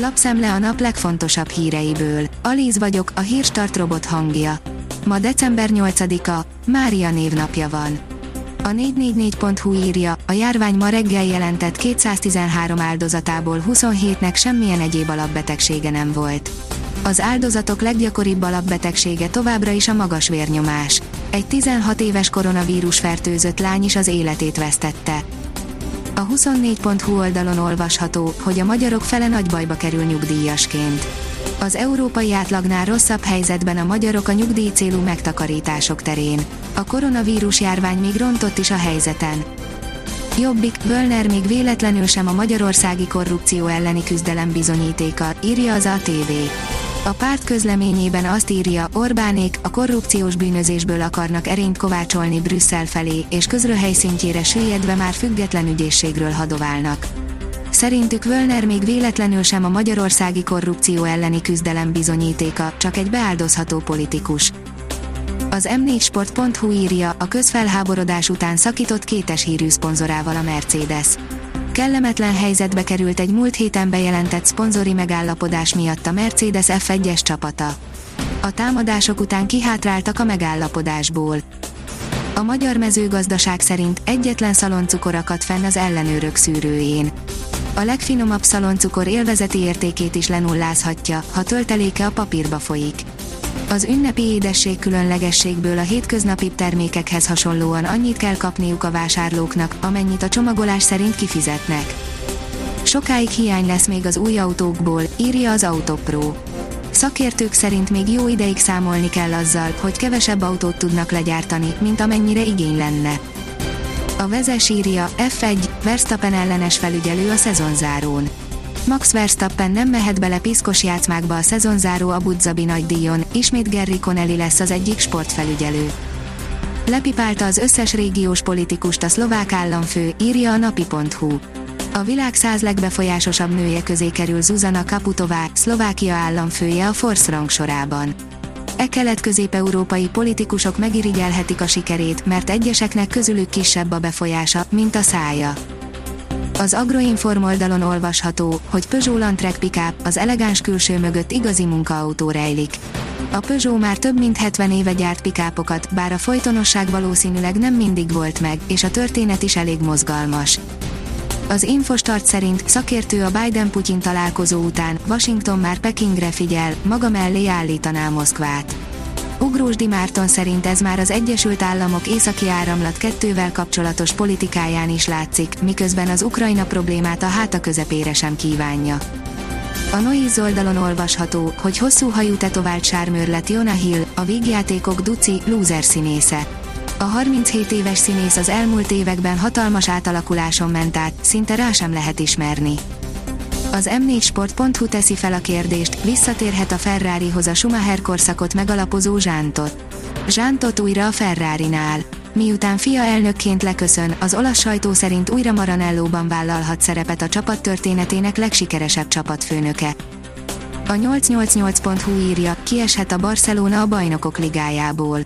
Lapszemle a nap legfontosabb híreiből. Alíz vagyok, a hírstart robot hangja. Ma december 8-a, Mária névnapja van. A 444.hu írja, a járvány ma reggel jelentett 213 áldozatából 27-nek semmilyen egyéb alapbetegsége nem volt. Az áldozatok leggyakoribb alapbetegsége továbbra is a magas vérnyomás. Egy 16 éves koronavírus fertőzött lány is az életét vesztette. A 24.hu oldalon olvasható, hogy a magyarok fele nagy bajba kerül nyugdíjasként. Az európai átlagnál rosszabb helyzetben a magyarok a nyugdíj célú megtakarítások terén. A koronavírus járvány még rontott is a helyzeten. Jobbik, Bölner még véletlenül sem a magyarországi korrupció elleni küzdelem bizonyítéka, írja az ATV. A párt közleményében azt írja, Orbánék a korrupciós bűnözésből akarnak erényt kovácsolni Brüsszel felé, és közröhely szintjére süllyedve már független ügyészségről hadoválnak. Szerintük Völner még véletlenül sem a magyarországi korrupció elleni küzdelem bizonyítéka, csak egy beáldozható politikus. Az m4sport.hu írja, a közfelháborodás után szakított kétes hírű szponzorával a Mercedes kellemetlen helyzetbe került egy múlt héten bejelentett szponzori megállapodás miatt a Mercedes F1-es csapata. A támadások után kihátráltak a megállapodásból. A magyar mezőgazdaság szerint egyetlen szaloncukor akadt fenn az ellenőrök szűrőjén. A legfinomabb szaloncukor élvezeti értékét is lenullázhatja, ha tölteléke a papírba folyik. Az ünnepi édesség különlegességből a hétköznapi termékekhez hasonlóan annyit kell kapniuk a vásárlóknak, amennyit a csomagolás szerint kifizetnek. Sokáig hiány lesz még az új autókból, írja az Autopro. Szakértők szerint még jó ideig számolni kell azzal, hogy kevesebb autót tudnak legyártani, mint amennyire igény lenne. A vezes írja, F1, Verstappen ellenes felügyelő a szezonzárón. Max Verstappen nem mehet bele piszkos játszmákba a szezonzáró Abu Dhabi nagydíjon, ismét Gerry Connelly lesz az egyik sportfelügyelő. Lepipálta az összes régiós politikust a szlovák államfő, írja a napi.hu. A világ száz legbefolyásosabb nője közé kerül Zuzana Kaputová, Szlovákia államfője a Force rang sorában. E kelet-közép-európai politikusok megirigyelhetik a sikerét, mert egyeseknek közülük kisebb a befolyása, mint a szája. Az Agroinform oldalon olvasható, hogy Peugeot Landtrek Pickup, az elegáns külső mögött igazi munkaautó rejlik. A Peugeot már több mint 70 éve gyárt pikápokat, bár a folytonosság valószínűleg nem mindig volt meg, és a történet is elég mozgalmas. Az Infostart szerint szakértő a Biden-Putyin találkozó után, Washington már Pekingre figyel, maga mellé állítaná Moszkvát. Ugrósdi Márton szerint ez már az Egyesült Államok északi áramlat kettővel kapcsolatos politikáján is látszik, miközben az Ukrajna problémát a háta közepére sem kívánja. A Noiz oldalon olvasható, hogy hosszú hajú tetovált sármőr lett Jonah Hill, a vígjátékok Duci, loser színésze. A 37 éves színész az elmúlt években hatalmas átalakuláson ment át, szinte rá sem lehet ismerni. Az m4sport.hu teszi fel a kérdést, visszatérhet a Ferrarihoz a Schumacher korszakot megalapozó Zsántot. Zsántot újra a Ferrari-nál. Miután fia elnökként leköszön, az olasz sajtó szerint újra Maranellóban vállalhat szerepet a csapat történetének legsikeresebb csapatfőnöke. A 888.hu írja, kieshet a Barcelona a bajnokok ligájából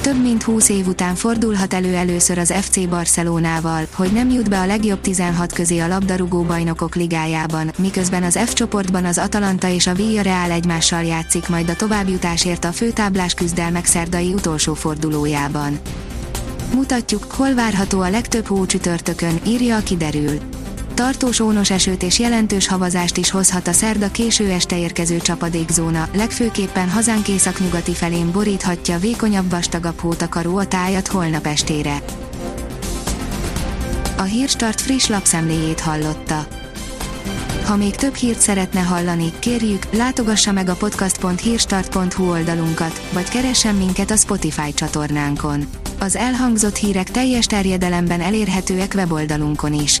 több mint 20 év után fordulhat elő először az FC Barcelonával, hogy nem jut be a legjobb 16 közé a labdarúgó bajnokok ligájában, miközben az F csoportban az Atalanta és a Villarreal egymással játszik majd a továbbjutásért a főtáblás küzdelmek szerdai utolsó fordulójában. Mutatjuk, hol várható a legtöbb hó csütörtökön, írja a kiderül tartós ónos esőt és jelentős havazást is hozhat a szerda késő este érkező csapadékzóna, legfőképpen hazánk északnyugati felén boríthatja vékonyabb vastagabb hótakaró a tájat holnap estére. A Hírstart friss lapszemléjét hallotta. Ha még több hírt szeretne hallani, kérjük, látogassa meg a podcast.hírstart.hu oldalunkat, vagy keressen minket a Spotify csatornánkon. Az elhangzott hírek teljes terjedelemben elérhetőek weboldalunkon is.